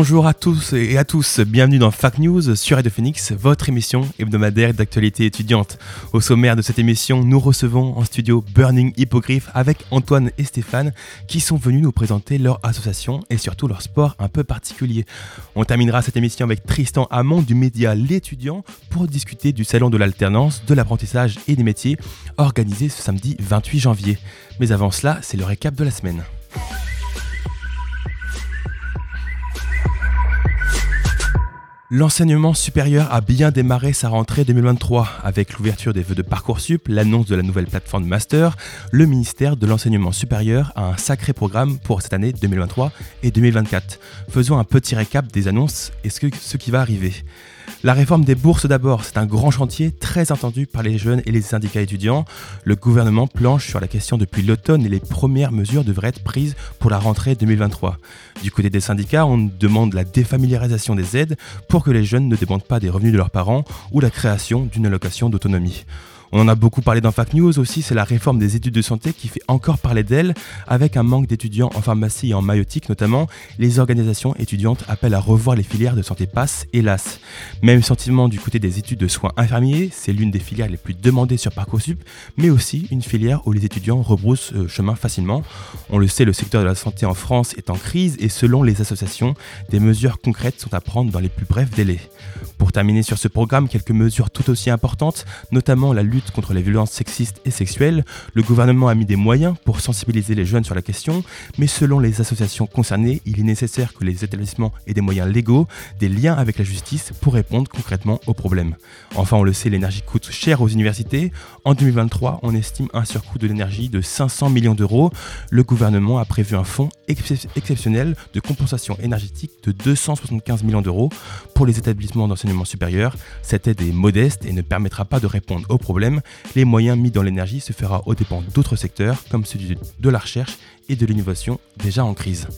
Bonjour à tous et à tous, bienvenue dans Fact News sur Radio Phoenix, votre émission hebdomadaire d'actualité étudiante. Au sommaire de cette émission, nous recevons en studio Burning Hippogriff avec Antoine et Stéphane qui sont venus nous présenter leur association et surtout leur sport un peu particulier. On terminera cette émission avec Tristan Hamon du média L'étudiant pour discuter du salon de l'alternance, de l'apprentissage et des métiers organisé ce samedi 28 janvier. Mais avant cela, c'est le récap de la semaine. L'enseignement supérieur a bien démarré sa rentrée 2023 avec l'ouverture des vœux de Parcoursup, l'annonce de la nouvelle plateforme Master. Le ministère de l'enseignement supérieur a un sacré programme pour cette année 2023 et 2024. Faisons un petit récap des annonces et ce, ce qui va arriver. La réforme des bourses d'abord, c'est un grand chantier très attendu par les jeunes et les syndicats étudiants. Le gouvernement planche sur la question depuis l'automne et les premières mesures devraient être prises pour la rentrée 2023. Du côté des syndicats, on demande la défamiliarisation des aides pour que les jeunes ne dépendent pas des revenus de leurs parents ou la création d'une allocation d'autonomie. On en a beaucoup parlé dans Fact News aussi, c'est la réforme des études de santé qui fait encore parler d'elle, avec un manque d'étudiants en pharmacie et en maïotique notamment. Les organisations étudiantes appellent à revoir les filières de santé passe, hélas. Même sentiment du côté des études de soins infirmiers, c'est l'une des filières les plus demandées sur Parcoursup, mais aussi une filière où les étudiants rebroussent euh, chemin facilement. On le sait, le secteur de la santé en France est en crise et selon les associations, des mesures concrètes sont à prendre dans les plus brefs délais. Pour terminer sur ce programme, quelques mesures tout aussi importantes, notamment la lutte contre les violences sexistes et sexuelles, le gouvernement a mis des moyens pour sensibiliser les jeunes sur la question, mais selon les associations concernées, il est nécessaire que les établissements aient des moyens légaux, des liens avec la justice pour répondre concrètement aux problèmes. Enfin, on le sait, l'énergie coûte cher aux universités. En 2023, on estime un surcoût de l'énergie de 500 millions d'euros. Le gouvernement a prévu un fonds exceptionnel de compensation énergétique de 275 millions d'euros pour les établissements d'enseignement supérieur. Cette aide est modeste et ne permettra pas de répondre aux problèmes les moyens mis dans l'énergie se fera aux dépens d'autres secteurs comme celui de la recherche et de l'innovation déjà en crise.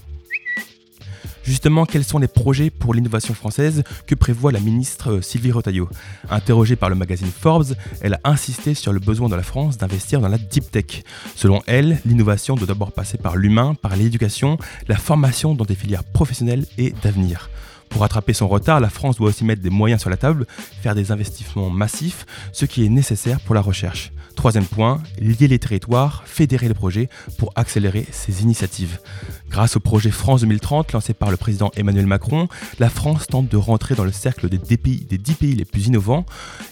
Justement, quels sont les projets pour l'innovation française que prévoit la ministre euh, Sylvie Rotaillot Interrogée par le magazine Forbes, elle a insisté sur le besoin de la France d'investir dans la deep tech. Selon elle, l'innovation doit d'abord passer par l'humain, par l'éducation, la formation dans des filières professionnelles et d'avenir. Pour rattraper son retard, la France doit aussi mettre des moyens sur la table, faire des investissements massifs, ce qui est nécessaire pour la recherche. Troisième point, lier les territoires, fédérer les projets pour accélérer ces initiatives. Grâce au projet France 2030 lancé par le président Emmanuel Macron, la France tente de rentrer dans le cercle des 10 pays, des 10 pays les plus innovants.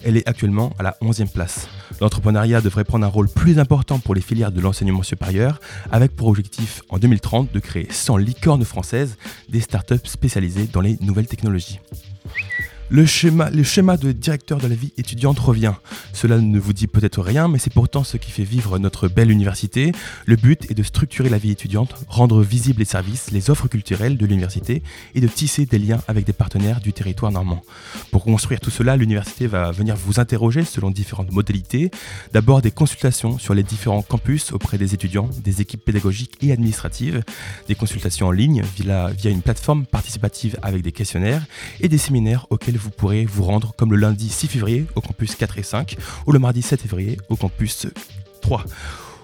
Elle est actuellement à la 11e place. L'entrepreneuriat devrait prendre un rôle plus important pour les filières de l'enseignement supérieur, avec pour objectif en 2030 de créer 100 licornes françaises, des startups spécialisées dans les nouvelles technologies. Le schéma, de directeur de la vie étudiante revient. Cela ne vous dit peut-être rien, mais c'est pourtant ce qui fait vivre notre belle université. Le but est de structurer la vie étudiante, rendre visibles les services, les offres culturelles de l'université et de tisser des liens avec des partenaires du territoire normand. Pour construire tout cela, l'université va venir vous interroger selon différentes modalités. D'abord des consultations sur les différents campus auprès des étudiants, des équipes pédagogiques et administratives, des consultations en ligne via, via une plateforme participative avec des questionnaires et des séminaires auxquels vous pourrez vous rendre comme le lundi 6 février au campus 4 et 5 ou le mardi 7 février au campus 3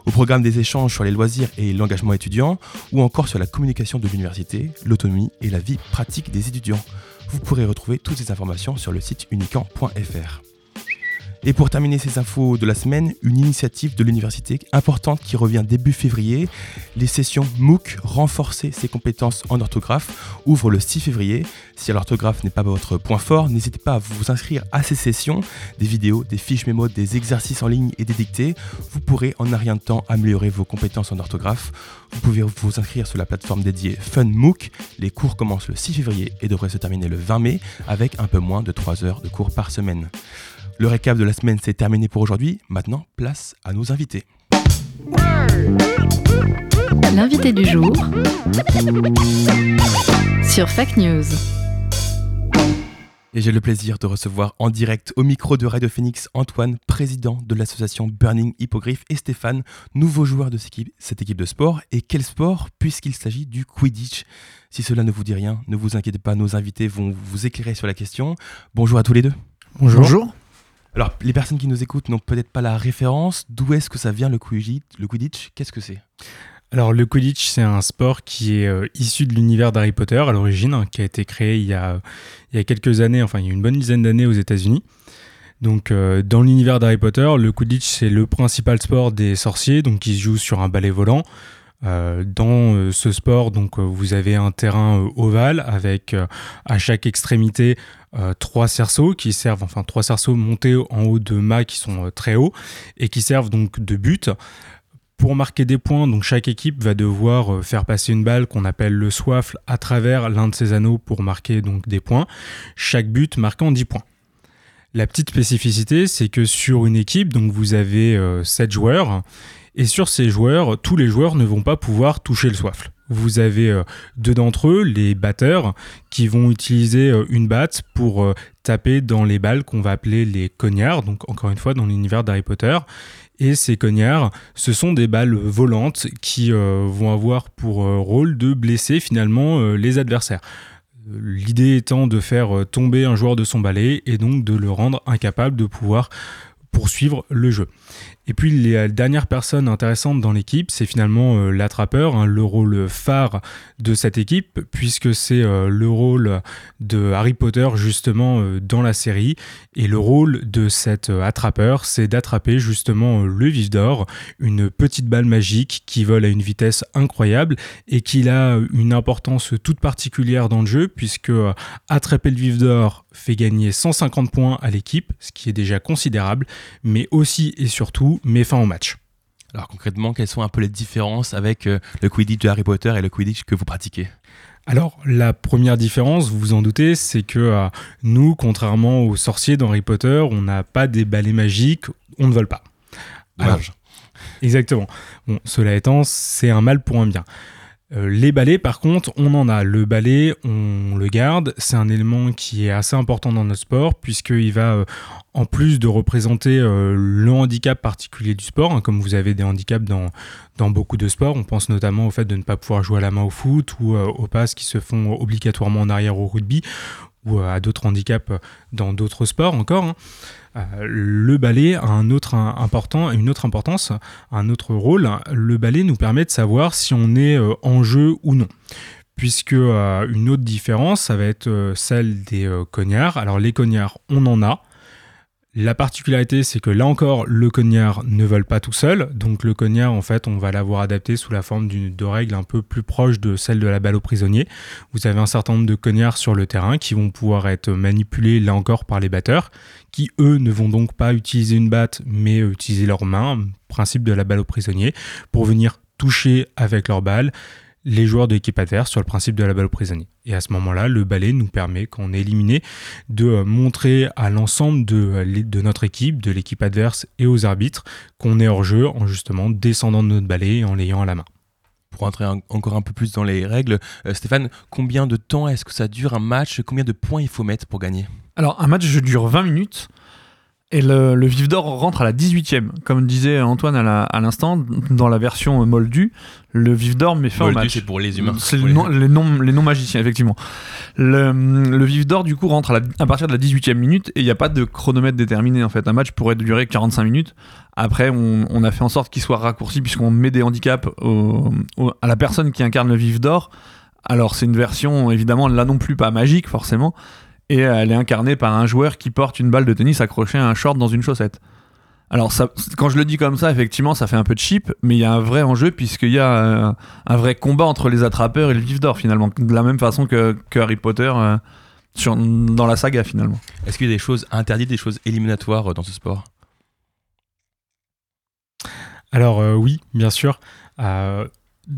au programme des échanges sur les loisirs et l'engagement étudiant, ou encore sur la communication de l'université, l'autonomie et la vie pratique des étudiants. Vous pourrez retrouver toutes ces informations sur le site unican.fr. Et pour terminer ces infos de la semaine, une initiative de l'université importante qui revient début février. Les sessions MOOC Renforcer ses compétences en orthographe ouvrent le 6 février. Si l'orthographe n'est pas votre point fort, n'hésitez pas à vous inscrire à ces sessions. Des vidéos, des fiches mémo, des exercices en ligne et des dictées. Vous pourrez en un rien de temps améliorer vos compétences en orthographe. Vous pouvez vous inscrire sur la plateforme dédiée FunMOOC. Les cours commencent le 6 février et devraient se terminer le 20 mai avec un peu moins de 3 heures de cours par semaine. Le récap de la semaine s'est terminé pour aujourd'hui. Maintenant, place à nos invités. L'invité du jour sur Fake News. Et j'ai le plaisir de recevoir en direct au micro de Radio Phoenix Antoine, président de l'association Burning Hippogriff, et Stéphane, nouveau joueur de cette équipe de sport. Et quel sport, puisqu'il s'agit du Quidditch Si cela ne vous dit rien, ne vous inquiétez pas, nos invités vont vous éclairer sur la question. Bonjour à tous les deux. Bonjour. Bonjour. Alors, les personnes qui nous écoutent n'ont peut-être pas la référence. D'où est-ce que ça vient le Quidditch, le Qu'est-ce que c'est? Alors le Quidditch, c'est un sport qui est euh, issu de l'univers d'Harry Potter à l'origine, qui a été créé il y a, il y a quelques années, enfin il y a une bonne dizaine d'années aux États-Unis. Donc euh, dans l'univers d'Harry Potter, le Quidditch c'est le principal sport des sorciers, donc qui se joue sur un balai volant. Euh, dans ce sport, donc vous avez un terrain ovale avec à chaque extrémité trois cerceaux qui servent, enfin trois cerceaux montés en haut de mâts qui sont très hauts et qui servent donc de but pour marquer des points, donc chaque équipe va devoir euh, faire passer une balle qu'on appelle le soifle à travers l'un de ses anneaux pour marquer donc des points. Chaque but marquant 10 points. La petite spécificité, c'est que sur une équipe, donc vous avez 7 euh, joueurs, et sur ces joueurs, tous les joueurs ne vont pas pouvoir toucher le soifle. Vous avez euh, deux d'entre eux, les batteurs, qui vont utiliser une batte pour taper dans les balles qu'on va appeler les cognards, donc encore une fois dans l'univers d'Harry Potter. Et ces cognards, ce sont des balles volantes qui euh, vont avoir pour euh, rôle de blesser finalement euh, les adversaires. L'idée étant de faire tomber un joueur de son balai et donc de le rendre incapable de pouvoir poursuivre le jeu. Et puis les dernières personnes intéressantes dans l'équipe, c'est finalement euh, l'attrapeur, hein, le rôle phare de cette équipe, puisque c'est euh, le rôle de Harry Potter justement euh, dans la série. Et le rôle de cet attrapeur, c'est d'attraper justement le vif d'or, une petite balle magique qui vole à une vitesse incroyable et qui a une importance toute particulière dans le jeu, puisque attraper le vif d'or fait gagner 150 points à l'équipe, ce qui est déjà considérable, mais aussi et surtout met fin au match. Alors concrètement, quelles sont un peu les différences avec euh, le Quidditch de Harry Potter et le Quidditch que vous pratiquez? Alors, la première différence, vous vous en doutez, c'est que euh, nous, contrairement aux sorciers dans Harry Potter, on n'a pas des balais magiques, on ne vole pas. exactement. Bon, cela étant, c'est un mal pour un bien. Euh, les balais, par contre, on en a. Le balai, on le garde. C'est un élément qui est assez important dans notre sport, puisqu'il va, euh, en plus de représenter euh, le handicap particulier du sport, hein, comme vous avez des handicaps dans, dans beaucoup de sports, on pense notamment au fait de ne pas pouvoir jouer à la main au foot ou aux passes qui se font obligatoirement en arrière au rugby, ou à d'autres handicaps dans d'autres sports encore. Hein. Euh, le ballet a un autre important, une autre importance, un autre rôle. Le ballet nous permet de savoir si on est euh, en jeu ou non puisque euh, une autre différence, ça va être celle des cognards. Alors les cognards, on en a, la particularité, c'est que là encore, le cognard ne vole pas tout seul. Donc le cognard, en fait, on va l'avoir adapté sous la forme de règles un peu plus proches de celles de la balle au prisonnier. Vous avez un certain nombre de cognards sur le terrain qui vont pouvoir être manipulés, là encore, par les batteurs, qui, eux, ne vont donc pas utiliser une batte, mais utiliser leurs mains, principe de la balle au prisonnier, pour venir toucher avec leur balle les joueurs de l'équipe adverse sur le principe de la balle au prisonnier. Et à ce moment-là, le balai nous permet, quand on est éliminé, de euh, montrer à l'ensemble de, euh, de, notre équipe, de l'équipe adverse et aux arbitres qu'on est hors jeu en justement descendant de notre balai et en l'ayant à la main. Pour entrer encore un peu plus dans les règles, euh, Stéphane, combien de temps est-ce que ça dure un match? Combien de points il faut mettre pour gagner? Alors, un match dure 20 minutes. Et le, le, vif d'or rentre à la 18e. Comme disait Antoine à l'instant, dans la version moldue, le vif d'or met fin au match. c'est pour les humains. C'est les, non, magiciens, effectivement. Le, le vif d'or, du coup, rentre à, à, partir de la 18e minute et il n'y a pas de chronomètre déterminé. En fait, un match pourrait durer 45 minutes. Après, on, on a fait en sorte qu'il soit raccourci puisqu'on met des handicaps à la personne qui incarne le vif d'or. Alors, c'est une version, évidemment, là non plus pas magique, forcément et elle est incarnée par un joueur qui porte une balle de tennis accrochée à un short dans une chaussette. Alors ça, quand je le dis comme ça, effectivement, ça fait un peu de cheap, mais il y a un vrai enjeu puisqu'il y a euh, un, vrai combat entre les attrapeurs et le vif d'or finalement, de la même façon que, Harry Potter euh, sur, dans la saga finalement. Est-ce qu'il y a des choses interdites, des choses éliminatoires euh, dans ce sport? Alors oui, bien sûr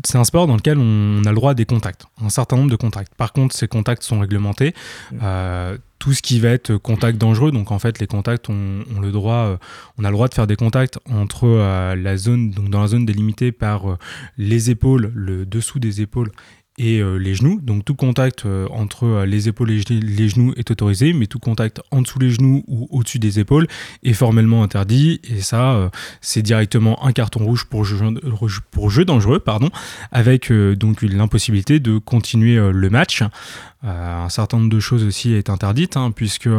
c'est un sport dans lequel on a le droit à des contacts, un certain nombre de contacts. Par contre, ces contacts sont réglementés. Euh, tout ce qui va être contact dangereux, donc en fait, les contacts, on, le droit, euh, on a le droit de faire des contacts entre euh, la zone, donc dans la zone délimitée par les épaules, le dessous des épaules et euh, les genoux. Donc tout contact euh, entre euh, les épaules et les genoux est autorisé, mais tout contact en dessous les genoux ou au-dessus des épaules est formellement interdit. Et ça, c'est directement un carton rouge pour jeu, pour jeu dangereux, pardon, avec donc l'impossibilité de continuer le match. Un certain nombre de choses aussi est interdite, hein, puisque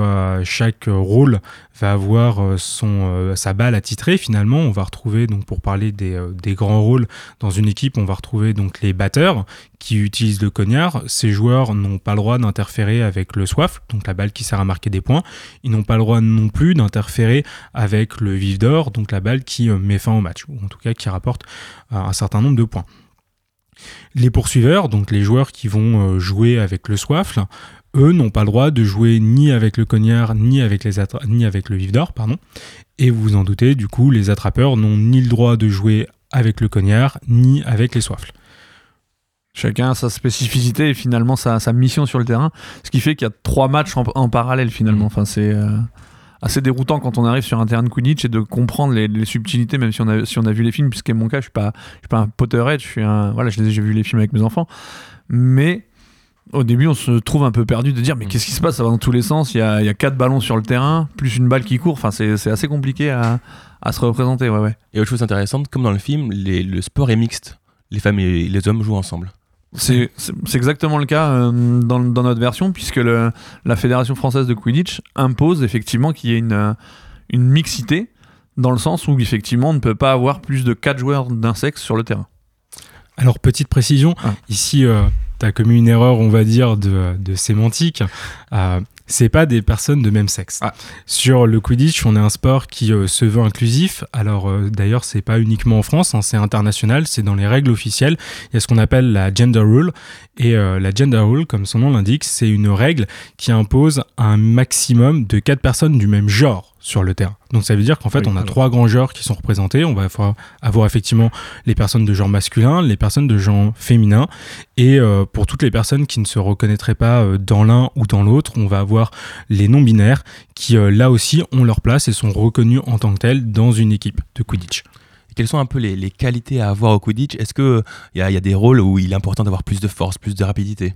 chaque rôle va avoir son, sa balle attitrée. Finalement, on va retrouver, donc pour parler des, des, grands rôles dans une équipe, on va retrouver donc les batteurs qui utilisent le cognard. Ces joueurs n'ont pas le droit d'interférer avec le soif, donc la balle qui sert à marquer des points. Ils n'ont pas le droit non plus d'interférer avec le vif d'or, donc la balle qui met fin au match, ou en tout cas qui rapporte un certain nombre de points. Les poursuiveurs, donc les joueurs qui vont euh, jouer avec le soif, eux n'ont pas le droit de jouer ni avec le cognard ni avec, les ni avec le vif d'or, pardon. Et vous vous en doutez, du coup, les attrapeurs n'ont ni le droit de jouer avec le cognard ni avec les soifles. Chacun a sa spécificité et finalement sa, mission sur le terrain, ce qui fait qu'il y a trois matchs en, parallèle finalement. Mmh. Enfin, c'est euh, assez déroutant quand on arrive sur un terrain de Quidditch et de comprendre les, subtilités, même si on, a, si on a vu les films, puisque mon cas, je suis pas, je suis pas un Potterhead, je suis un, voilà, j'ai vu les films avec mes enfants, mais au début, on se trouve un peu perdu de dire mais qu'est-ce qui se passe? Ça va dans tous les sens. Il y a, il y a quatre ballons sur le terrain, plus une balle qui court. Enfin, c'est assez compliqué à, à, se représenter. Ouais, ouais. Et autre chose intéressante, comme dans le film, le sport est mixte. Les femmes et les hommes jouent ensemble. C'est exactement le cas euh, dans, dans, notre version, puisque le, la Fédération française de Quidditch impose effectivement qu'il y ait une, euh, une mixité, dans le sens où effectivement on ne peut pas avoir plus de 4 joueurs d'un sexe sur le terrain. Alors, petite précision, ah. ici, euh, tu as commis une erreur, on va dire, de, de sémantique c'est pas des personnes de même sexe. Ah. Sur le Quidditch, on est un sport qui euh, se veut inclusif. Alors euh, d'ailleurs, c'est pas uniquement en France, hein, c'est international, c'est dans les règles officielles. Il y a ce qu'on appelle la gender rule. Et euh, la gender rule, comme son nom l'indique, c'est une règle qui impose un maximum de quatre personnes du même genre sur le terrain. Donc ça veut dire qu'en fait, on a trois grands genres qui sont représentés. On va avoir effectivement les personnes de genre masculin, les personnes de genre féminin. Et euh, pour toutes les personnes qui ne se reconnaîtraient pas euh, dans l'un ou dans l'autre, on va avoir les non-binaires qui, euh, là aussi, ont leur place et sont reconnus en tant que tels dans une équipe de Quidditch. quelles sont un peu les, qualités à avoir au Quidditch? Est-ce qu'il y, y, a des rôles où il est important d'avoir plus de force, plus de rapidité?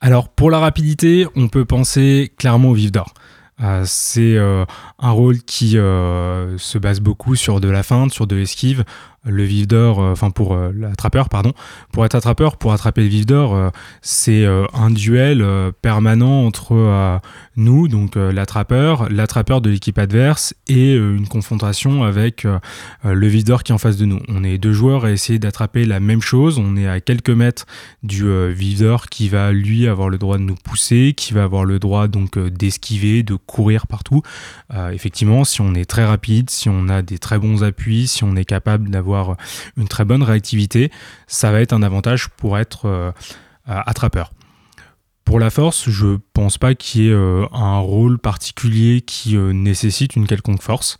Alors pour la rapidité, on peut penser clairement au vif d'or. Euh, c'est euh, un rôle qui euh, se base beaucoup sur de la feinte, sur de l'esquive. Le vif d'or, enfin pour l'attrapeur, pardon. Pour être attrapeur, pour attraper le vif d'or, c'est un duel permanent entre nous, donc l'attrapeur, l'attrapeur de l'équipe adverse et une confrontation avec le vif qui est en face de nous. On est deux joueurs à essayer d'attraper la même chose. On est à quelques mètres du vif d'or qui va lui avoir le droit de nous pousser, qui va avoir le droit donc d'esquiver, de courir partout. Euh, effectivement, si on est très rapide, si on a des très bons appuis, si on est capable d'avoir une très bonne réactivité, ça va être un avantage pour être euh, attrapeur. Pour la force, je pense pas qu'il y ait euh, un rôle particulier qui nécessite une quelconque force.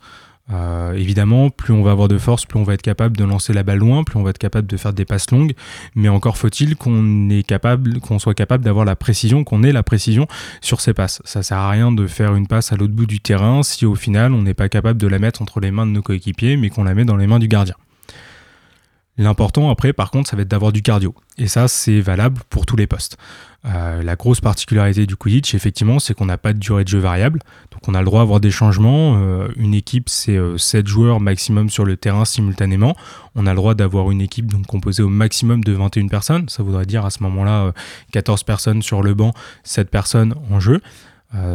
Euh, évidemment, plus on va avoir de force, plus on va être capable de lancer la balle loin, plus on va être capable de faire des passes longues. Mais encore faut-il qu'on soit capable d'avoir la précision, qu'on ait la précision sur ces passes. Ça sert à rien de faire une passe à l'autre bout du terrain si au final on n'est pas capable de la mettre entre les mains de nos coéquipiers, mais qu'on la met dans les mains du gardien. L'important après, par contre, ça va être d'avoir du cardio. Et ça, c'est valable pour tous les postes. Euh, la grosse particularité du Quidditch, effectivement, c'est qu'on n'a pas de durée de jeu variable. Donc on a le droit d'avoir des changements. Euh, une équipe, c'est 7 euh, joueurs maximum sur le terrain simultanément. On a le droit d'avoir une équipe donc, composée au maximum de 21 personnes. Ça voudrait dire à ce moment-là 14 personnes sur le banc, 7 personnes en jeu.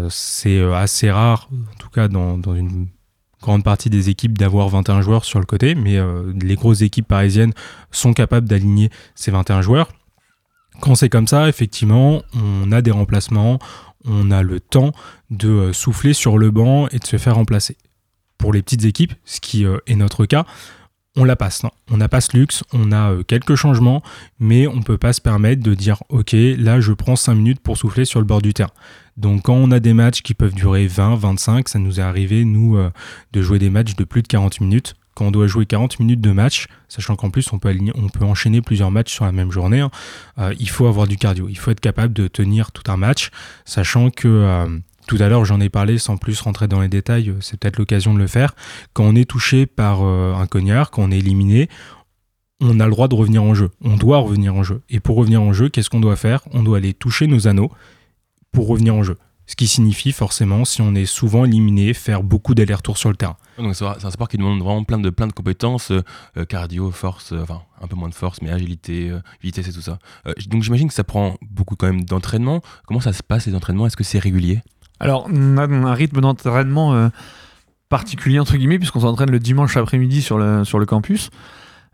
c'est assez rare, en tout cas dans une grande partie des équipes d'avoir 21 joueurs sur le côté, mais euh, les grosses équipes parisiennes sont capables d'aligner ces 21 joueurs. Quand c'est comme ça, effectivement, on a des remplacements, on a le temps de euh, souffler sur le banc et de se faire remplacer. Pour les petites équipes, ce qui euh, est notre cas, on la passe. On n'a pas ce luxe, on a quelques changements, mais on ne peut pas se permettre de dire ok, là je prends 5 minutes pour souffler sur le bord du terrain. Donc quand on a des matchs qui peuvent durer 20, 25, ça nous est arrivé, nous, euh, de jouer des matchs de plus de 40 minutes quand on doit jouer 40 minutes de match, sachant qu'en plus on peut, aligner- enchaîner plusieurs matchs sur la même journée, hein, euh, il faut avoir du cardio. Il faut être capable de tenir tout un match, sachant que euh, tout à l'heure j'en ai parlé sans plus rentrer dans les détails, c'est peut-être l'occasion de le faire. Quand on est touché par un cognard, quand on est éliminé, on a le droit de revenir en jeu. On doit revenir en jeu. Et pour revenir en jeu, qu'est-ce qu'on doit faire? On doit aller toucher nos anneaux pour revenir en jeu. Ce qui signifie forcément, si on est souvent éliminé, faire beaucoup d'allers-retours sur le terrain. Donc c'est un sport qui demande vraiment plein de, plein de compétences, euh, euh, cardio, force, euh, enfin un peu moins de force, mais agilité, euh, vitesse et tout ça. Euh, donc j'imagine que ça prend beaucoup quand même d'entraînement. Comment ça se passe les entraînements? Est-ce que c'est régulier? Alors, on a un rythme d'entraînement euh, particulier, entre guillemets, puisqu'on s'entraîne le dimanche après-midi sur le, sur le campus.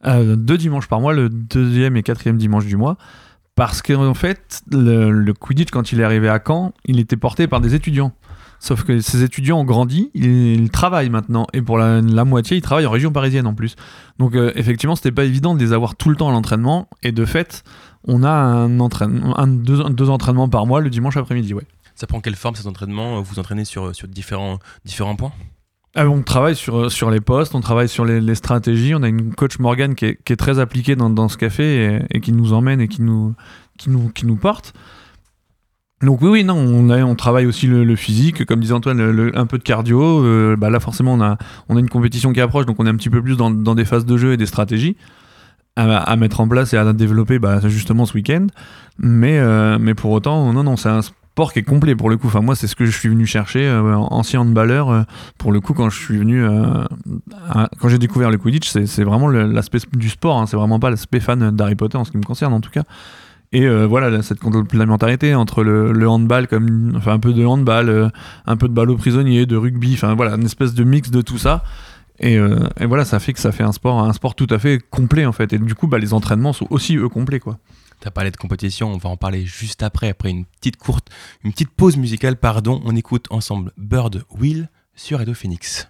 Euh, deux dimanches par mois, le deuxième et quatrième dimanche du mois. Parce qu'en fait, le, Quidditch, quand il est arrivé à Caen, il était porté par des étudiants. Sauf que ces étudiants ont grandi, ils, travaillent maintenant. Et pour la, moitié, ils travaillent en région parisienne en plus. Donc, euh, effectivement, c'était pas évident de les avoir tout le temps à l'entraînement. Et de fait, on a un deux, entraînements par mois le dimanche après-midi, ouais. Ça prend quelle forme cet entraînement Vous entraînez sur, différents points? Ah, on travaille sur, sur les postes, on travaille sur les, stratégies. On a une coach Morgan qui est, très appliquée dans, dans ce café et, qui nous emmène et qui nous, qui nous, qui nous porte. Donc oui, oui, non, on, on travaille aussi le, physique, comme disait Antoine, un peu de cardio. Euh, bah là, forcément, on a, on a une compétition qui approche, donc on est un petit peu plus dans, dans des phases de jeu et des stratégies à, à mettre en place et à développer bah, justement ce week-end. Mais, euh, mais pour autant, non, non, c'est un qui est complet pour le coup. Enfin, moi, c'est ce que je suis venu chercher, euh, ancien handballeur. euh, pour le coup, quand je suis venu, euh, quand j'ai découvert le Quidditch, c'est vraiment l'aspect du sport. hein. c'est vraiment pas l'aspect fan d'Harry Potter en ce qui me concerne, en tout cas. Et euh, voilà, là, cette complémentarité entre le, le handball, comme, enfin un peu de handball, un peu de ballot prisonnier, de rugby, enfin voilà, une espèce de mix de tout ça. Et, et voilà, ça fait que ça fait un sport, un sport tout à fait complet en fait. Et du coup, bah, les entraînements sont aussi eux complets quoi. T'as parlé de compétition, on va en parler juste après, après une petite courte, une petite pause musicale, pardon. On écoute ensemble Bird Will sur Radio Phoenix.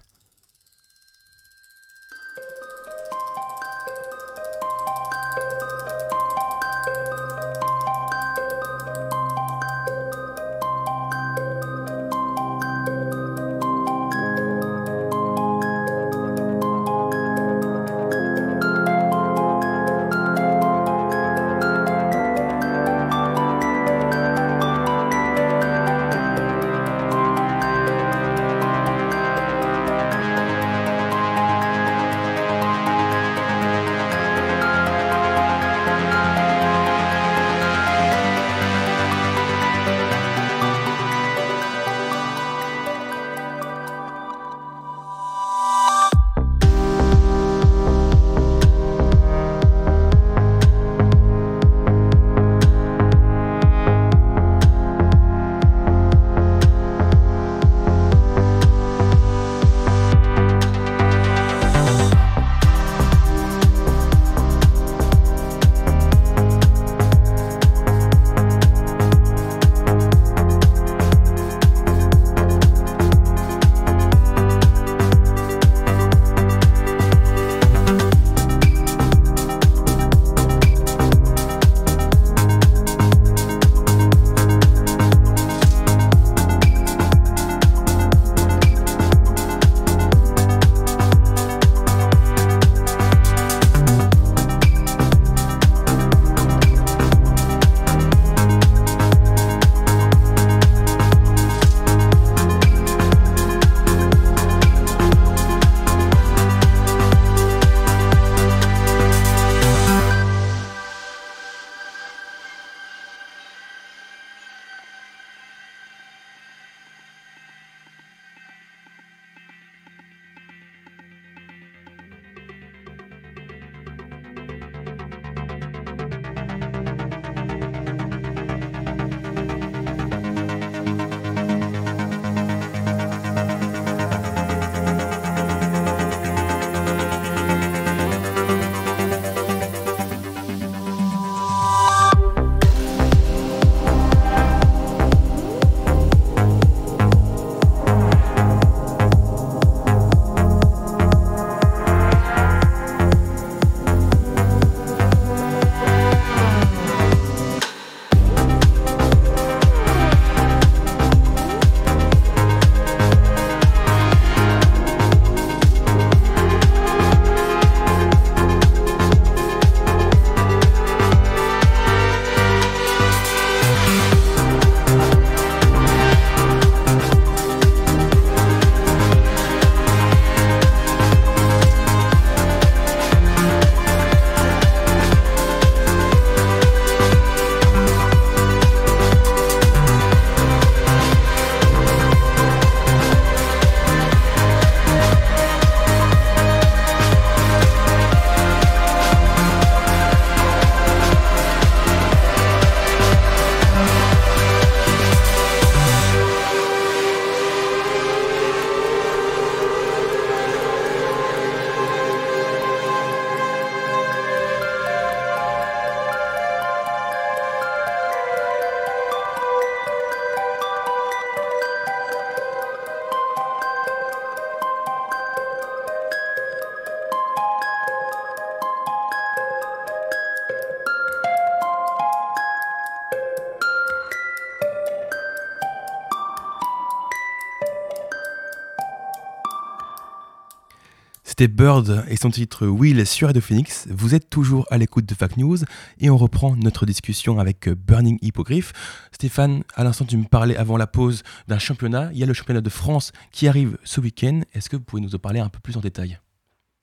C'était Bird et son titre Will sur Radio Phoenix. Vous êtes toujours à l'écoute de Fact News et on reprend notre discussion avec Burning Hippogriff. Stéphane, à l'instant, tu me parlais avant la pause d'un championnat. Il y a le championnat de France qui arrive ce week-end. Est-ce que vous pouvez nous en parler un peu plus en détail?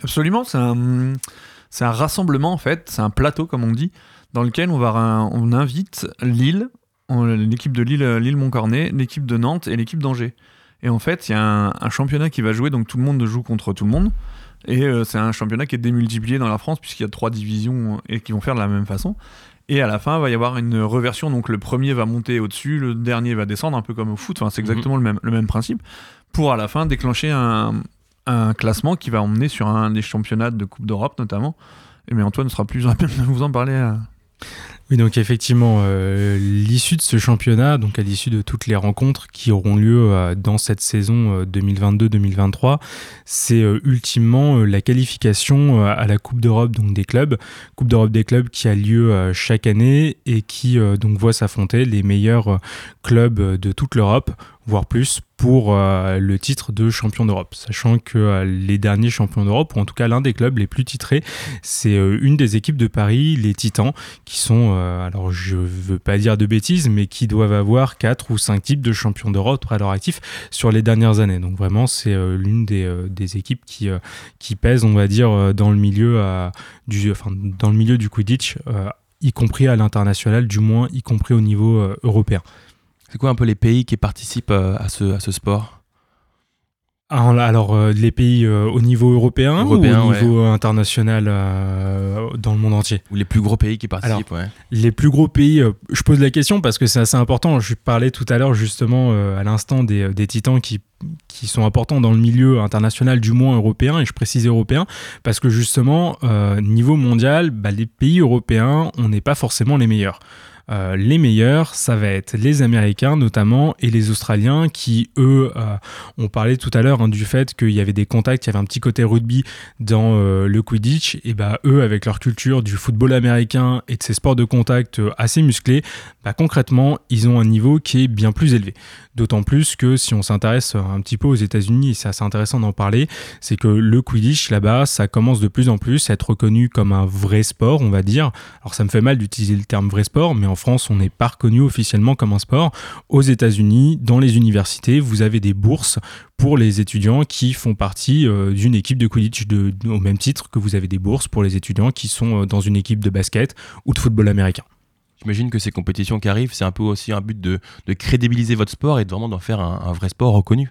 Absolument, c'est un, rassemblement en fait, c'est un plateau comme on dit, dans lequel on, va, invite Lille, l'équipe de Lille, Lille Montcornet, l'équipe de Nantes et l'équipe d'Angers. Et en fait, il y a un, championnat qui va jouer, donc tout le monde joue contre tout le monde. Et euh, c'est un championnat qui est démultiplié dans la France, puisqu'il y a trois divisions et qui vont faire de la même façon. Et à la fin, il va y avoir une reversion. Donc le premier va monter au-dessus, le dernier va descendre, un peu comme au foot. Enfin, c'est mhm. exactement le, même, le même principe. Pour à la fin déclencher un, un classement qui va emmener sur un des championnats de Coupe d'Europe notamment. Et mais Antoine sera plus rapide de vous en parler. Euh. Oui, donc effectivement, euh, l'issue de ce championnat, donc à l'issue de toutes les rencontres qui auront lieu euh, dans cette saison 2022-2023, c'est ultimement la qualification à la Coupe d'Europe des clubs, Coupe d'Europe des clubs qui a lieu chaque année et qui donc voit s'affronter les meilleurs clubs de toute l'Europe voire plus, pour euh, le titre de champion d'Europe. Sachant que euh, les derniers champions d'Europe, ou en tout cas l'un des clubs les plus titrés, c'est euh, une des équipes de Paris, les Titans, qui sont, alors je veux pas dire de bêtises, mais qui doivent avoir 4 ou 5 types de champions d'Europe à leur actif sur les dernières années. Donc vraiment, c'est l'une des, équipes qui, qui pèse, on va dire, dans le milieu, du, enfin, dans le milieu du Quidditch, y compris à l'international, du moins y compris au niveau européen. C'est quoi un peu les pays qui participent euh, à ce, à ce sport? Ah, alors, euh, les pays euh, au niveau européen, ou au niveau international dans le monde entier? Ou les plus gros pays qui participent, ouais. Les plus gros pays, je pose la question parce que c'est assez important. Je parlais tout à l'heure justement à l'instant des, des, titans qui, qui sont importants dans le milieu international, du moins européen, et je précise européen, parce que justement, niveau mondial, bah, les pays européens, on n'est pas forcément les meilleurs. Euh, les meilleurs, ça va être les Américains notamment et les Australiens qui, eux, euh, ont parlé tout à l'heure hein, du fait qu'il y avait des contacts, il y avait un petit côté rugby dans euh, le Quidditch. Et bah, eux, avec leur culture du football américain et de ces sports de contact assez musclés, bah, concrètement, ils ont un niveau qui est bien plus élevé. D'autant plus que si on s'intéresse un petit peu aux États-Unis, et c'est assez intéressant d'en parler, c'est que le Quidditch là-bas, ça commence de plus en plus à être reconnu comme un vrai sport, on va dire. Alors ça me fait mal d'utiliser le terme vrai sport, mais en France, on n'est pas reconnu officiellement comme un sport. Aux États-Unis, dans les universités, vous avez des bourses pour les étudiants qui font partie euh, d'une équipe de Quidditch au même titre que vous avez des bourses pour les étudiants qui sont euh, dans une équipe de basket ou de football américain. J'imagine que ces compétitions qui arrivent, c'est un peu aussi un but de, crédibiliser votre sport et de vraiment d'en faire un vrai sport reconnu.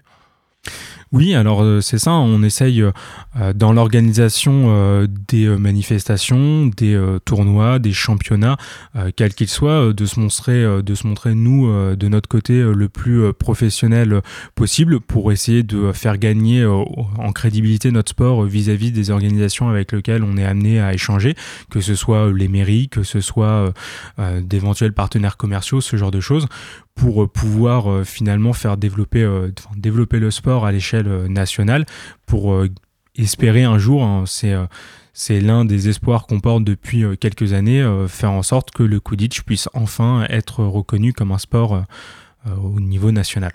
Oui, alors euh, c'est ça, on essaye euh, dans l'organisation euh, des manifestations, des tournois, des championnats, quels qu'ils soient, de se montrer, de se montrer nous de notre côté le plus professionnel possible pour essayer de faire gagner en crédibilité notre sport vis-à-vis des organisations avec lesquelles on est amené à échanger, que ce soit les mairies, que ce soit d'éventuels partenaires commerciaux, ce genre de choses, pour pouvoir finalement faire développer le sport à l'échelle euh, nationale pour euh, espérer un jour, hein, c'est euh, c'est l'un des espoirs qu'on porte depuis quelques années, faire en sorte que le Quidditch puisse enfin être reconnu comme un sport au niveau national.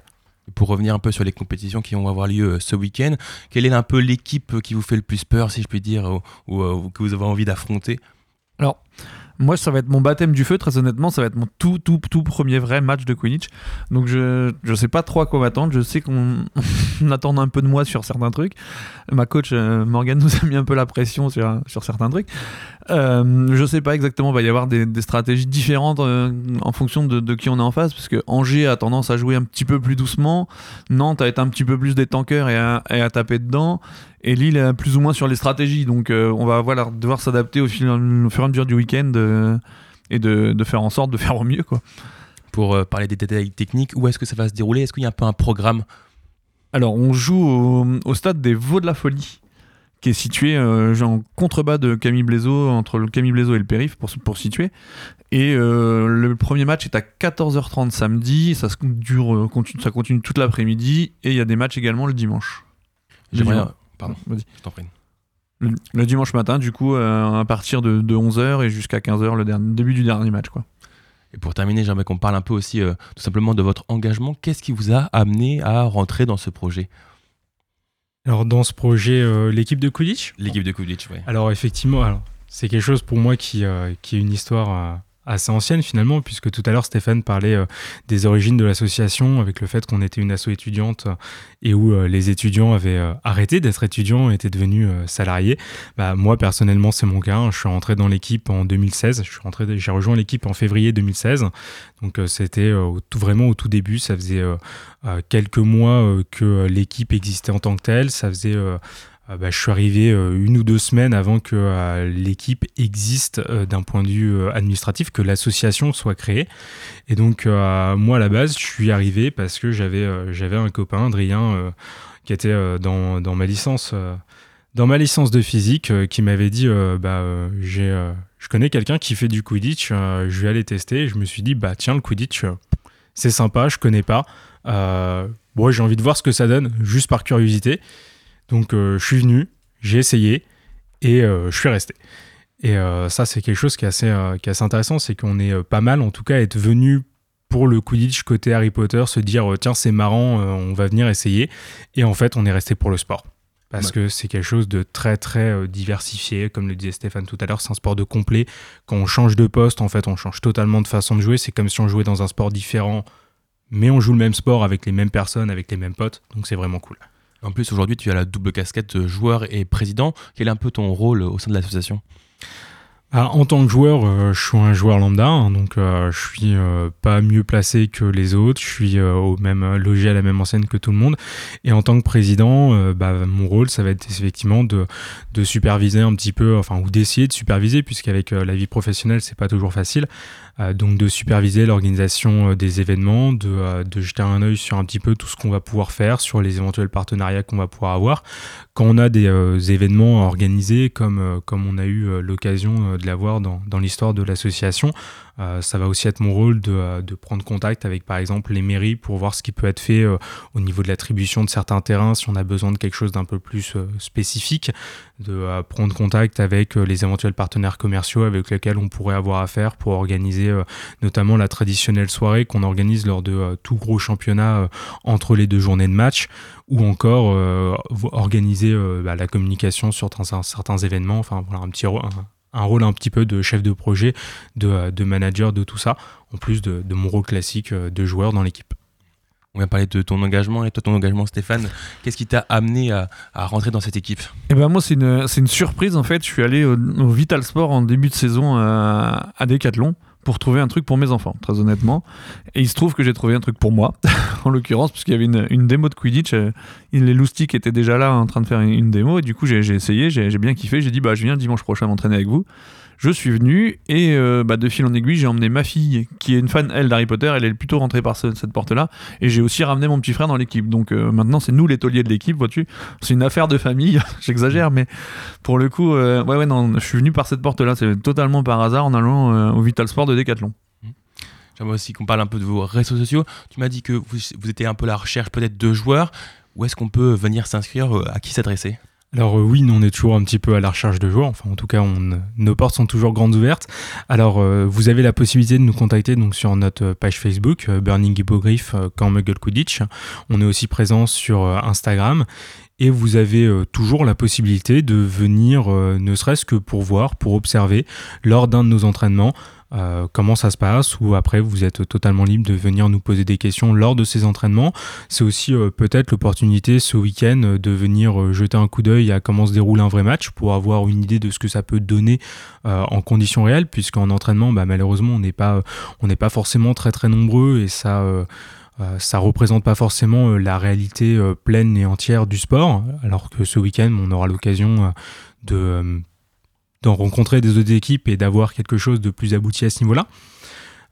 Pour revenir un peu sur les compétitions qui vont avoir lieu ce week-end, quelle est un peu l'équipe qui vous fait le plus peur, si je puis dire, ou, que vous avez envie d'affronter? Alors, moi, ça va être mon baptême du feu, très honnêtement. Ça va être mon tout, tout, tout premier vrai match de Quidditch. Donc, je ne sais pas trop à quoi m'attendre. Je sais qu'on attend un peu de moi sur certains trucs. Ma coach euh, Morgan nous a mis un peu la pression sur, sur certains trucs. Euh, je sais pas exactement, il va y avoir des, stratégies différentes euh, en fonction de, qui on est en face, parce que Angers a tendance à jouer un petit peu plus doucement, Nantes a été un petit peu plus des tankers et à, et à taper dedans, et Lille est plus ou moins sur les stratégies, donc euh, on va voilà, devoir s'adapter au, fur et à mesure du week-end euh, et de, de, faire en sorte de faire au mieux. Quoi. Pour parler des détails techniques, où est-ce que ça va se dérouler? Est-ce qu'il y a un peu un programme? Alors, on joue au, au, stade des Vaux de la Folie qui est situé euh, en contrebas de Camille Blaiseau, entre le Camille Blaiseau et le périph, pour, pour situer. Et euh, le premier match est à 14h30 samedi, ça, dure, euh, continue, ça continue toute l'après-midi, et il y a des matchs également le dimanche. J'aimerais. Pardon, vas-y. Je t'en prie. Le, dimanche matin, du coup, à partir de, 11h et jusqu'à 15h, le début du dernier match. Quoi. Et pour terminer, j'aimerais qu'on parle un peu aussi tout simplement de votre engagement. Qu'est-ce qui vous a amené à rentrer dans ce projet? Alors dans ce projet, euh, l'équipe de Quidditch L'équipe de Quidditch, oui. Alors effectivement, alors, c'est quelque chose pour moi qui, euh, qui est une histoire euh, assez ancienne finalement, puisque tout à l'heure Stéphane parlait euh, des origines de l'association avec le fait qu'on était une asso étudiante euh, et où euh, les étudiants avaient arrêté d'être étudiants et étaient devenus salariés. Bah, moi personnellement c'est mon cas, hein. je suis rentré dans l'équipe en 2016, je j'ai rejoint l'équipe en février 2016, donc c'était vraiment au tout début, ça faisait quelques mois que l'équipe existait en tant que telle, ça faisait bah, je suis arrivé euh, une ou deux semaines avant que euh, l'équipe existe euh, d'un point de vue administratif, que l'association soit créée. Et donc, moi, à la base, je suis arrivé parce que j'avais un copain, Adrien, qui était dans, dans ma licence. dans ma licence de physique, qui m'avait dit, bah, j'ai, je connais quelqu'un qui fait du Quidditch, je vais aller tester. Je me suis dit, bah tiens, le Quidditch, c'est sympa, je connais pas. Bon, j'ai envie de voir ce que ça donne, juste par curiosité. Donc euh, je suis venu, j'ai essayé et euh, je suis resté. Et euh, ça, c'est quelque chose qui est assez, qui est assez intéressant, c'est qu'on est pas mal, en tout cas, à être venu pour le Quidditch côté Harry Potter, se dire tiens, c'est marrant, on va venir essayer. Et en fait, on est resté pour le sport. Parce Ouais. que c'est quelque chose de très très diversifié, comme le disait Stéphane tout à l'heure, c'est un sport de complet. Quand on change de poste, en fait, on change totalement de façon de jouer. C'est comme si on jouait dans un sport différent, mais on joue le même sport avec les mêmes personnes, avec les mêmes potes. Donc c'est vraiment cool. En plus, aujourd'hui, tu as la double casquette joueur et président. Quel est un peu ton rôle au sein de l'association? Ah, en tant que joueur, euh, je suis un joueur lambda, hein, donc euh, je suis euh, pas mieux placé que les autres, je suis euh, au même logé à la même enseigne que tout le monde. Et en tant que président, bah, mon rôle, ça va être effectivement de, superviser un petit peu, enfin ou d'essayer de superviser, puisqu'avec la vie professionnelle, c'est pas toujours facile. Donc de superviser l'organisation des événements, de, de jeter un œil sur un petit peu tout ce qu'on va pouvoir faire, sur les éventuels partenariats qu'on va pouvoir avoir. Quand on a des événements organisés, comme, comme on a eu l'occasion de l'avoir dans, dans l'histoire de l'association, euh, ça va aussi être mon rôle de, euh, de prendre contact avec par exemple les mairies pour voir ce qui peut être fait euh, au niveau de l'attribution de certains terrains, si on a besoin de quelque chose d'un peu plus spécifique, de prendre contact avec les éventuels partenaires commerciaux avec lesquels on pourrait avoir affaire pour organiser notamment la traditionnelle soirée qu'on organise lors de tout gros championnat entre les deux journées de match, ou encore organiser bah, la communication sur certains, événements, enfin voilà un petit un rôle un petit peu de chef de projet, de, euh, de manager, de tout ça, en plus de, de mon rôle classique euh, de joueur dans l'équipe. On vient parler de ton engagement. Et toi, ton engagement, Stéphane, qu'est-ce qui t'a amené à, à rentrer dans cette équipe? Et ben moi c'est une, c'est une surprise en fait. Je suis allé au, au Vital Sport en début de saison euh, à Decathlon pour trouver un truc pour mes enfants, très honnêtement. Et il se trouve que j'ai trouvé un truc pour moi, en l'occurrence, parce qu'il y avait une, une démo de Quidditch. euh, les loustiques étaient déjà là en train de faire une, démo, et du coup j'ai essayé, j'ai j'ai bien kiffé. J'ai dit bah je viens dimanche prochain m'entraîner avec vous. Je suis venu et euh, bah, de fil en aiguille, j'ai emmené ma fille, qui est une fan, elle, d'Harry Potter. Elle est plutôt rentrée par ce- cette porte-là. Et j'ai aussi ramené mon petit frère dans l'équipe. Donc euh, maintenant, c'est nous les tauliers de l'équipe, vois-tu. C'est une affaire de famille, j'exagère, mais pour le coup, euh, ouais, ouais, non, je suis venu par cette porte-là. C'est totalement par hasard en allant au Vital Sport de Decathlon. J'aimerais aussi qu'on parle un peu de vos réseaux sociaux. Tu m'as dit que vous, vous étiez un peu à la recherche peut-être de joueurs. Où est-ce qu'on peut venir s'inscrire À qui s'adresser? Alors euh, oui, nous on est toujours un petit peu à la recherche de joueurs. Enfin, en tout cas, nos portes sont toujours grandes ouvertes. Alors, euh, vous avez la possibilité de nous contacter sur notre euh, page Facebook Burning Hippogriff quand Muggle Quidditch. On est aussi présent sur Instagram. Et vous avez toujours la possibilité de venir, ne serait-ce que pour voir, pour observer, lors d'un de nos entraînements, euh, comment ça se passe, ou après vous êtes totalement libre de venir nous poser des questions lors de ces entraînements. C'est aussi euh, peut-être l'opportunité ce week-end euh, de venir jeter un coup d'œil à comment se déroule un vrai match pour avoir une idée de ce que ça peut donner en conditions réelles, puisqu'en entraînement, bah, malheureusement, on n'est pas, pas forcément très très nombreux et ça. ça représente pas forcément la réalité pleine et entière du sport, alors que ce week-end, on aura l'occasion de d'en rencontrer des autres équipes et d'avoir quelque chose de plus abouti à ce niveau-là.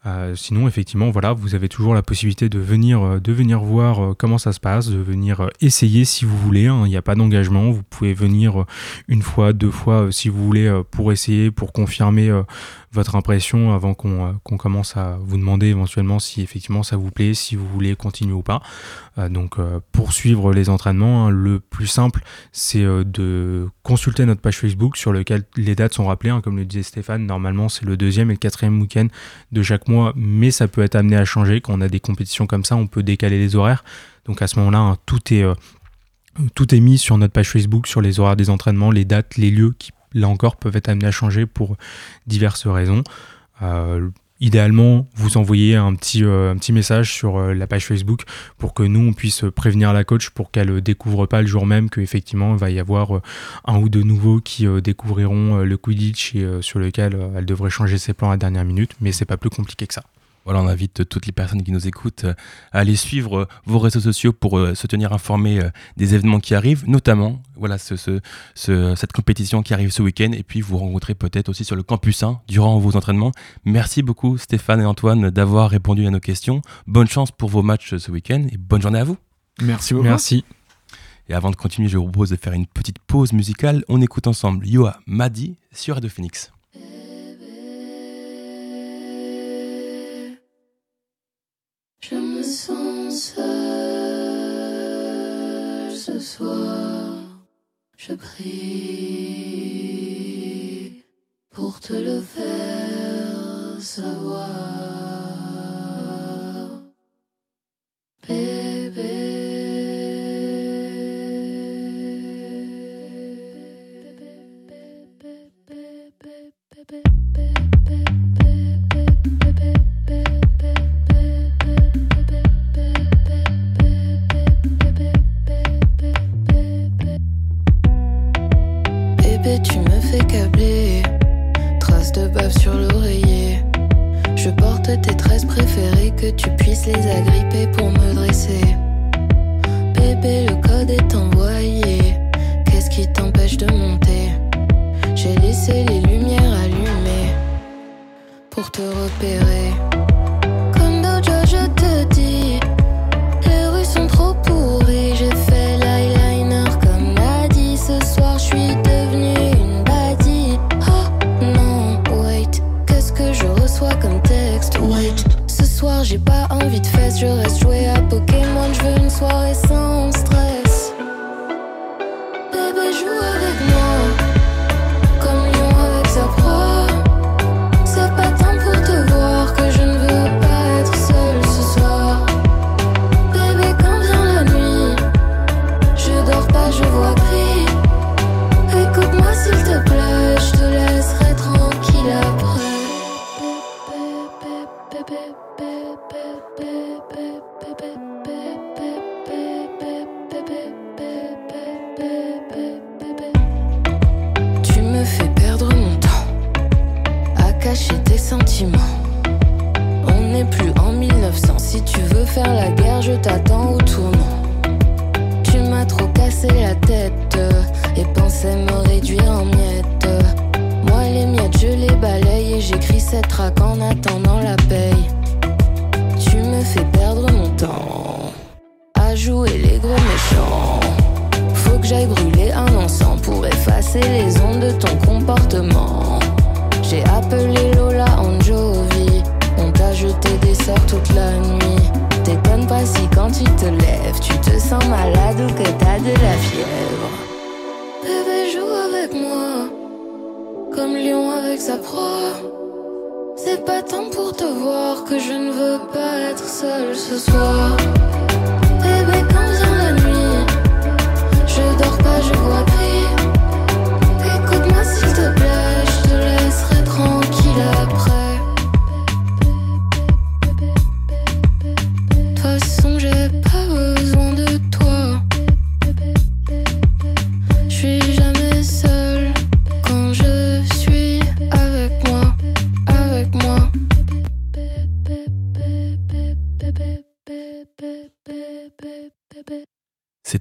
Euh, sinon, effectivement, voilà, vous avez toujours la possibilité de venir, euh, de venir voir euh, comment ça se passe, de venir essayer si vous voulez. hein. Il n'y a pas d'engagement. Vous pouvez venir une fois, deux fois si vous voulez pour essayer, pour confirmer votre impression avant qu'on euh, qu'on commence à vous demander éventuellement si effectivement ça vous plaît, si vous voulez continuer ou pas. Euh, donc, euh, pour suivre les entraînements, hein, le plus simple, c'est de consulter notre page Facebook sur lequel les dates sont rappelées. hein. Comme le disait Stéphane, normalement c'est le deuxième et le quatrième week-end de chaque mois, mais ça peut être amené à changer. Quand on a des compétitions comme ça, on peut décaler les horaires. Donc à ce moment-là, hein, tout est... Tout est mis sur notre page Facebook, sur les horaires des entraînements, les dates, les lieux qui, là encore, peuvent être amenés à changer pour diverses raisons. Euh, idéalement, vous envoyez un petit, euh, message sur euh, la page Facebook pour que nous, on puisse prévenir la coach pour qu'elle ne découvre pas le jour même qu'effectivement, il va y avoir un ou deux nouveaux qui découvriront le Quidditch et sur lequel elle devrait changer ses plans à la dernière minute, mais c'est pas plus compliqué que ça. Voilà, on invite toutes les personnes qui nous écoutent euh, à aller suivre euh, vos réseaux sociaux pour euh, se tenir informés des événements qui arrivent, notamment voilà, cette compétition qui arrive ce week-end. Et puis vous rencontrez peut-être aussi sur le campus 1 durant vos entraînements. Merci beaucoup Stéphane et Antoine d'avoir répondu à nos questions. Bonne chance pour vos matchs ce week-end et bonne journée à vous. Merci beaucoup. Merci. Et avant de continuer, je vous propose de faire une petite pause musicale. On écoute ensemble Yoa Madi sur Radio Phoenix. Soir. Je prie pour te le faire savoir. repérer. Comme Dojo, je te dis, les rues sont trop pourries. J'ai fait l'eyeliner comme l'a dit. Ce soir, je suis devenue une badie. Oh non, wait, qu'est-ce que je reçois comme texte? Wait, ce soir, j'ai pas envie de fesses. Je reste jouer à Pokémon. Je veux une soirée sans. que j'aille brûler un encens pour effacer les ondes de ton comportement. J'ai appelé Lola en Jovi, on t'a jeté des sorts toute la nuit. T'étonnes pas si quand tu te lèves, tu te sens malade ou que t'as de la fièvre. Bébé, joue avec moi, comme lion avec sa proie. C'est pas tant pour te voir que je ne veux pas être seule ce soir. даже глотать.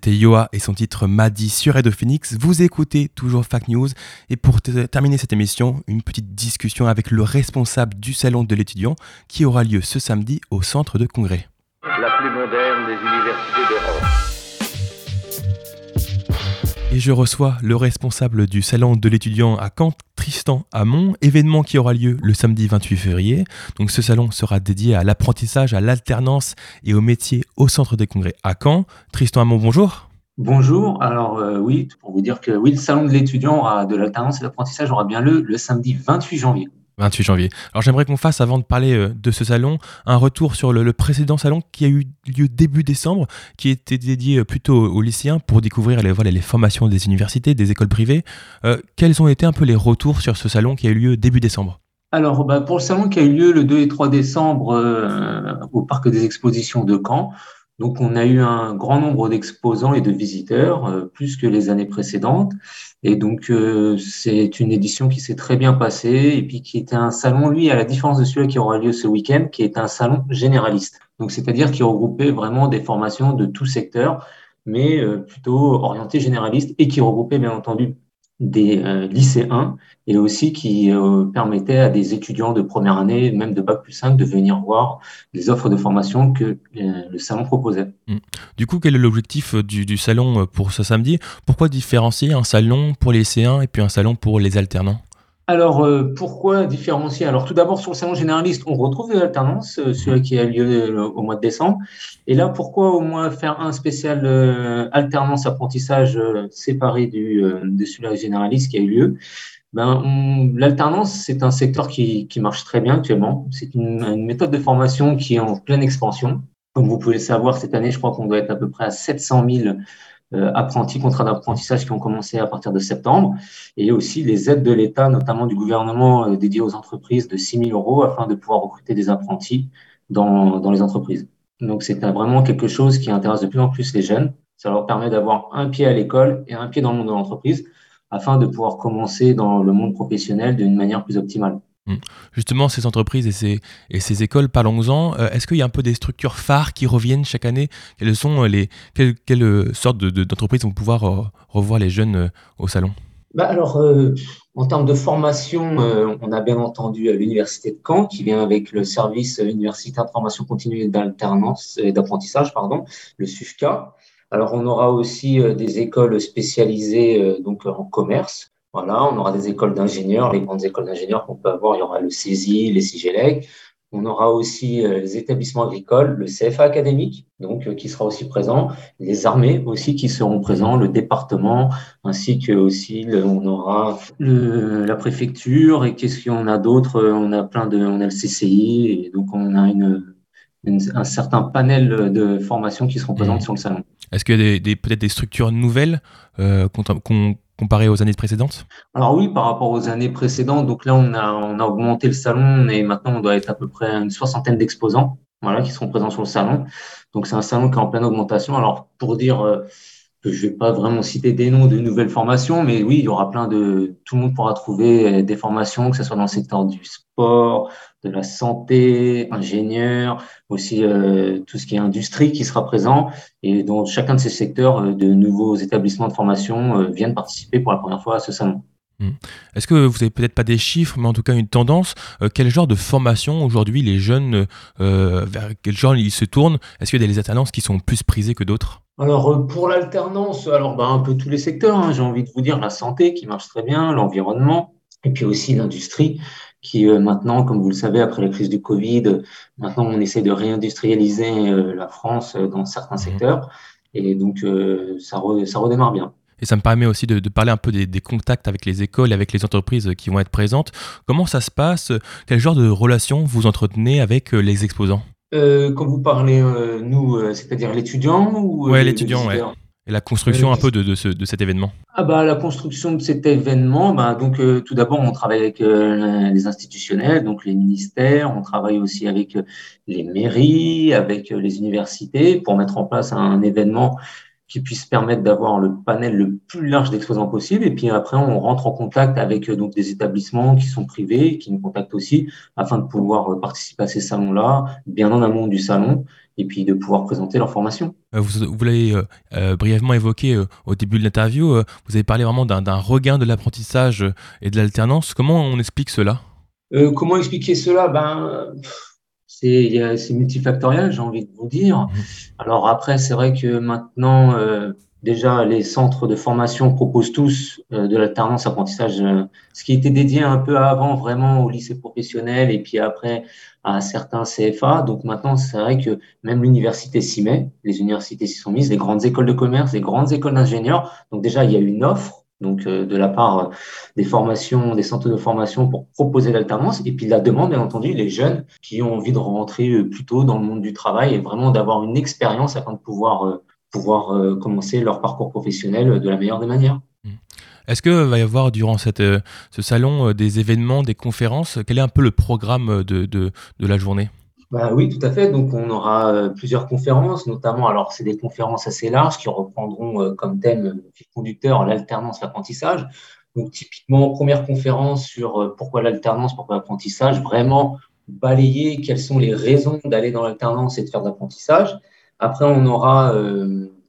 C'était Yoa et son titre Madi sur Radio Phoenix. Vous écoutez toujours Fact News. Et pour terminer cette émission, une petite discussion avec le responsable du salon de l'étudiant qui aura lieu ce samedi au centre de congrès. Et je reçois le responsable du salon de l'étudiant à Caen, Tristan Hamon, événement qui aura lieu le samedi 28 février. Donc ce salon sera dédié à l'apprentissage, à l'alternance et au métier au centre des congrès à Caen. Tristan Hamon, bonjour. Bonjour. Alors euh, oui, pour vous dire que oui, le salon de l'étudiant de l'alternance et de l'apprentissage aura bien lieu le samedi 28 janvier. 28 janvier. Alors j'aimerais qu'on fasse, avant de parler euh, de ce salon, un retour sur le, précédent salon qui a eu lieu début décembre, qui était dédié euh, plutôt aux lycéens pour découvrir les, formations des universités, des écoles privées. Euh, quels ont été un peu les retours sur ce salon qui a eu lieu début décembre? Alors, bah, pour le salon qui a eu lieu le 2 et 3 décembre au Parc des Expositions de Caen, donc on a eu un grand nombre d'exposants et de visiteurs, plus que les années précédentes. Et donc, euh, c'est une édition qui s'est très bien passée et puis qui était un salon, lui, à la différence de celui qui aura lieu ce week-end, qui est un salon généraliste. Donc, c'est-à-dire qui regroupait vraiment des formations de tout secteur, mais plutôt orienté généraliste et qui regroupait, bien entendu, des euh, lycéens et aussi qui euh, permettait à des étudiants de première année, même de Bac plus 5, de venir voir les offres de formation que euh, le salon proposait. Mmh. Du coup, quel est l'objectif du, du, salon pour ce samedi? Pourquoi différencier un salon pour les lycéens et puis un salon pour les alternants? Alors, euh, pourquoi différencier? Alors, tout d'abord, sur le salon généraliste, on retrouve des alternances, euh, celui qui a lieu euh, au mois de décembre. Et là, pourquoi au moins faire un spécial alternance apprentissage séparé du, de celui généraliste qui a eu lieu? Ben, L'alternance, c'est un secteur qui, qui, marche très bien actuellement. C'est une, méthode de formation qui est en pleine expansion. Comme vous pouvez le savoir, cette année, je crois qu'on doit être à peu près à 700 000 euh, apprentis, contrats d'apprentissage qui ont commencé à partir de septembre, et aussi les aides de l'État, notamment du gouvernement euh, dédiées aux entreprises de 6 000 euros afin de pouvoir recruter des apprentis dans, dans les entreprises. Donc c'est vraiment quelque chose qui intéresse de plus en plus les jeunes. Ça leur permet d'avoir un pied à l'école et un pied dans le monde de l'entreprise afin de pouvoir commencer dans le monde professionnel d'une manière plus optimale. Mmh. Justement, ces entreprises et ces, écoles, parlons-en. Euh, est-ce qu'il y a un peu des structures phares qui reviennent chaque année? Quelles sont euh, les quelles, euh, sortes d'entreprises de, vont pouvoir revoir les jeunes au salon? Bah alors, en termes de formation, on a bien entendu l'université de Caen qui vient avec le service universitaire de formation continue et d'alternance et d'apprentissage, pardon, le SUFCA. Alors, on aura aussi des écoles spécialisées donc en commerce. Voilà, on aura des écoles d'ingénieurs, les grandes écoles d'ingénieurs qu'on peut avoir. Il y aura le CESI, les CIGELEC. On aura aussi euh, les établissements agricoles, le CFA académique, donc euh, qui sera aussi présent, les armées aussi qui seront présents, le département, ainsi que aussi on aura le, la préfecture et qu'est-ce qu'on a d'autre On a plein de, on a le CCI et donc on a une, une un certain panel de formations qui seront présentes mmh. sur le salon. Est-ce qu'il y a peut-être des structures nouvelles euh, qu'on comparé aux années précédentes? Alors oui, par rapport aux années précédentes, donc là on a, augmenté le salon et maintenant on doit être à peu près une soixantaine d'exposants voilà, qui seront présents sur le salon. Donc c'est un salon qui est en pleine augmentation. Alors pour dire euh, que je vais pas vraiment citer des noms de nouvelles formations, mais oui, il y aura plein de... Tout le monde pourra trouver des formations, que ce soit dans le secteur du sport, de la santé, ingénieur, aussi euh, tout ce qui est industrie qui sera présent et dans chacun de ces secteurs, euh, de nouveaux établissements de formation euh, viennent participer pour la première fois à ce salon. Mmh. Est-ce que vous avez peut-être pas des chiffres, mais en tout cas une tendance Quel genre de formation aujourd'hui les jeunes, vers quel genre ils se tournent? Est-ce qu'il y a des alternances qui sont plus prisées que d'autres? Alors pour l'alternance, alors bah, un peu tous les secteurs, hein, j'ai envie de vous dire la santé qui marche très bien, l'environnement, et puis aussi l'industrie qui euh, maintenant, comme vous le savez, après la crise du Covid, maintenant on essaie de réindustrialiser euh, la France euh, dans certains mmh. secteurs. Et donc, ça, ça redémarre bien. Et ça me permet aussi de, de parler un peu des, des, contacts avec les écoles, avec les entreprises qui vont être présentes. Comment ça se passe? Quel genre de relations vous entretenez avec les exposants? Euh, Quand vous parlez, nous, c'est-à-dire l'étudiant ou Ouais, l'étudiant, ouais. Et la construction un peu de, de, ce, de, cet événement. Ah bah, La construction de cet événement, bah, donc, euh, tout d'abord, on travaille avec euh, les institutionnels, donc les ministères, on travaille aussi avec euh, les mairies, avec euh, les universités pour mettre en place un événement qui puisse permettre d'avoir le panel le plus large d'exposants possible. Et puis après, on rentre en contact avec donc des établissements qui sont privés, qui nous contactent aussi, afin de pouvoir participer à ces salons-là, bien en amont du salon, et puis de pouvoir présenter leur formation. Euh, vous, vous l'avez euh, euh, brièvement évoqué au début de l'interview, vous avez parlé vraiment d'un regain de l'apprentissage et de l'alternance. Comment on explique cela? Comment expliquer cela? Ben, C'est multifactoriel, j'ai envie de vous dire. Mmh. Alors après, c'est vrai que maintenant, déjà, les centres de formation proposent tous de l'alternance apprentissage, ce qui était dédié un peu avant vraiment au lycée professionnel et puis après à certains CFA. Donc maintenant, c'est vrai que même l'université s'y met, les universités s'y sont mises, les grandes écoles de commerce, les grandes écoles d'ingénieurs. Donc déjà, il y a une offre donc euh, de la part des formations, des centres de formation pour proposer l'alternance, et puis la demande, bien entendu, les jeunes qui ont envie de rentrer plus tôt dans le monde du travail et vraiment d'avoir une expérience afin de pouvoir, pouvoir commencer leur parcours professionnel de la meilleure des manières. Mmh. Est-ce qu'il va y avoir durant ce salon des événements, des conférences? Quel est un peu le programme de la journée? Bah oui, tout à fait. Donc, on aura euh, plusieurs conférences, notamment, alors c'est des conférences assez larges qui reprendront euh, comme thème euh, conducteur l'alternance, l'apprentissage. Donc, typiquement, première conférence sur pourquoi l'alternance, pourquoi l'apprentissage, vraiment balayer quelles sont les raisons d'aller dans l'alternance et de faire de l'apprentissage. Après, on aura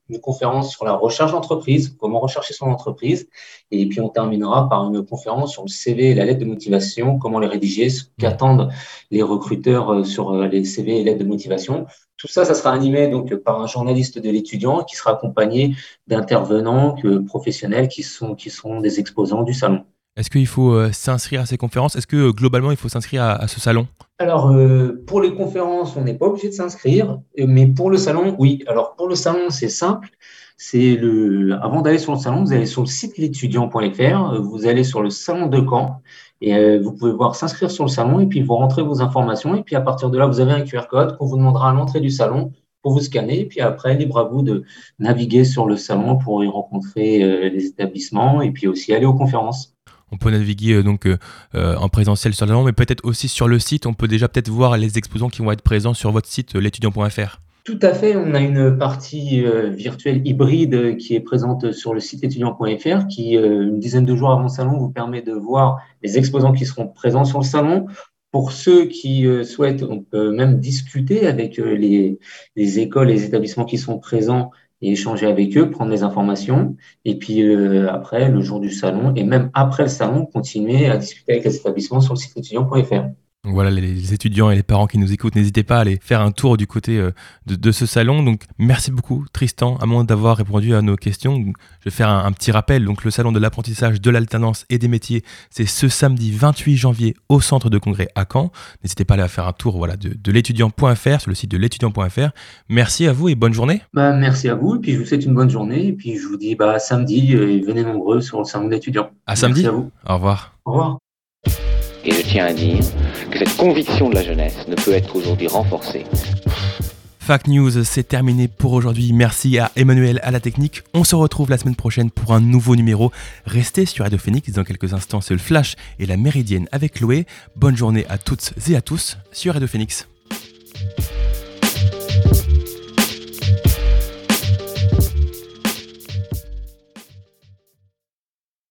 une conférence sur la recherche d'entreprise, comment rechercher son entreprise. Et puis, on terminera par une conférence sur le CV et la lettre de motivation, comment les rédiger, ce qu'attendent les recruteurs euh, sur euh, les CV et lettres de motivation. Tout ça, ça sera animé donc par un journaliste de l'étudiant qui sera accompagné d'intervenants professionnels qui sont, qui sont des exposants du salon. Est-ce qu'il faut euh, s'inscrire à ces conférences? Est-ce que globalement, il faut s'inscrire à, ce salon? Alors, euh, pour les conférences, on n'est pas obligé de s'inscrire, mais pour le salon, oui. Alors, pour le salon, c'est simple. C'est le, avant d'aller sur le salon, vous allez sur le site l'étudiant.fr, vous allez sur le salon de Caen et euh, vous pouvez voir s'inscrire sur le salon et puis vous rentrez vos informations et puis à partir de là, vous avez un QR code qu'on vous demandera à l'entrée du salon pour vous scanner et puis après, libre à vous de naviguer sur le salon pour y rencontrer euh, les établissements et puis aussi aller aux conférences on peut naviguer euh, donc euh, euh, en présentiel sur le salon, mais peut-être aussi sur le site. On peut déjà peut-être voir les exposants qui vont être présents sur votre site l'étudiant.fr. Tout à fait. On a une partie virtuelle hybride qui est présente sur le site étudiant.fr qui, une dizaine de jours avant le salon, vous permet de voir les exposants qui seront présents sur le salon. Pour ceux qui souhaitent, on peut même discuter avec les, les écoles, les établissements qui sont présents et échanger avec eux, prendre des informations, et puis euh, après, le jour du salon, et même après le salon, continuer à discuter avec les établissements sur le site étudiant.fr. Voilà, les étudiants et les parents qui nous écoutent, n'hésitez pas à aller faire un tour du côté euh, de, ce salon. Donc, merci beaucoup, Tristan, à moins d'avoir répondu à nos questions. Je vais faire un, petit rappel. Donc, le salon de l'apprentissage, de l'alternance et des métiers, c'est ce samedi 28 janvier au centre de congrès à Caen. N'hésitez pas à aller faire un tour voilà, de, de l'étudiant.fr, sur le site de l'étudiant.fr. Merci à vous et bonne journée. Bah, merci à vous, et puis je vous souhaite une bonne journée. Et puis, je vous dis bah, samedi, euh, venez nombreux sur le salon d'étudiants. À samedi. À vous. Au revoir. Au revoir. Et je tiens à dire que cette conviction de la jeunesse ne peut être aujourd'hui renforcée. Fact News, c'est terminé pour aujourd'hui. Merci à Emmanuel à la technique. On se retrouve la semaine prochaine pour un nouveau numéro. Restez sur Radio Phoenix. Dans quelques instants, c'est le Flash et la Méridienne avec Chloé. Bonne journée à toutes et à tous sur Radio Phoenix.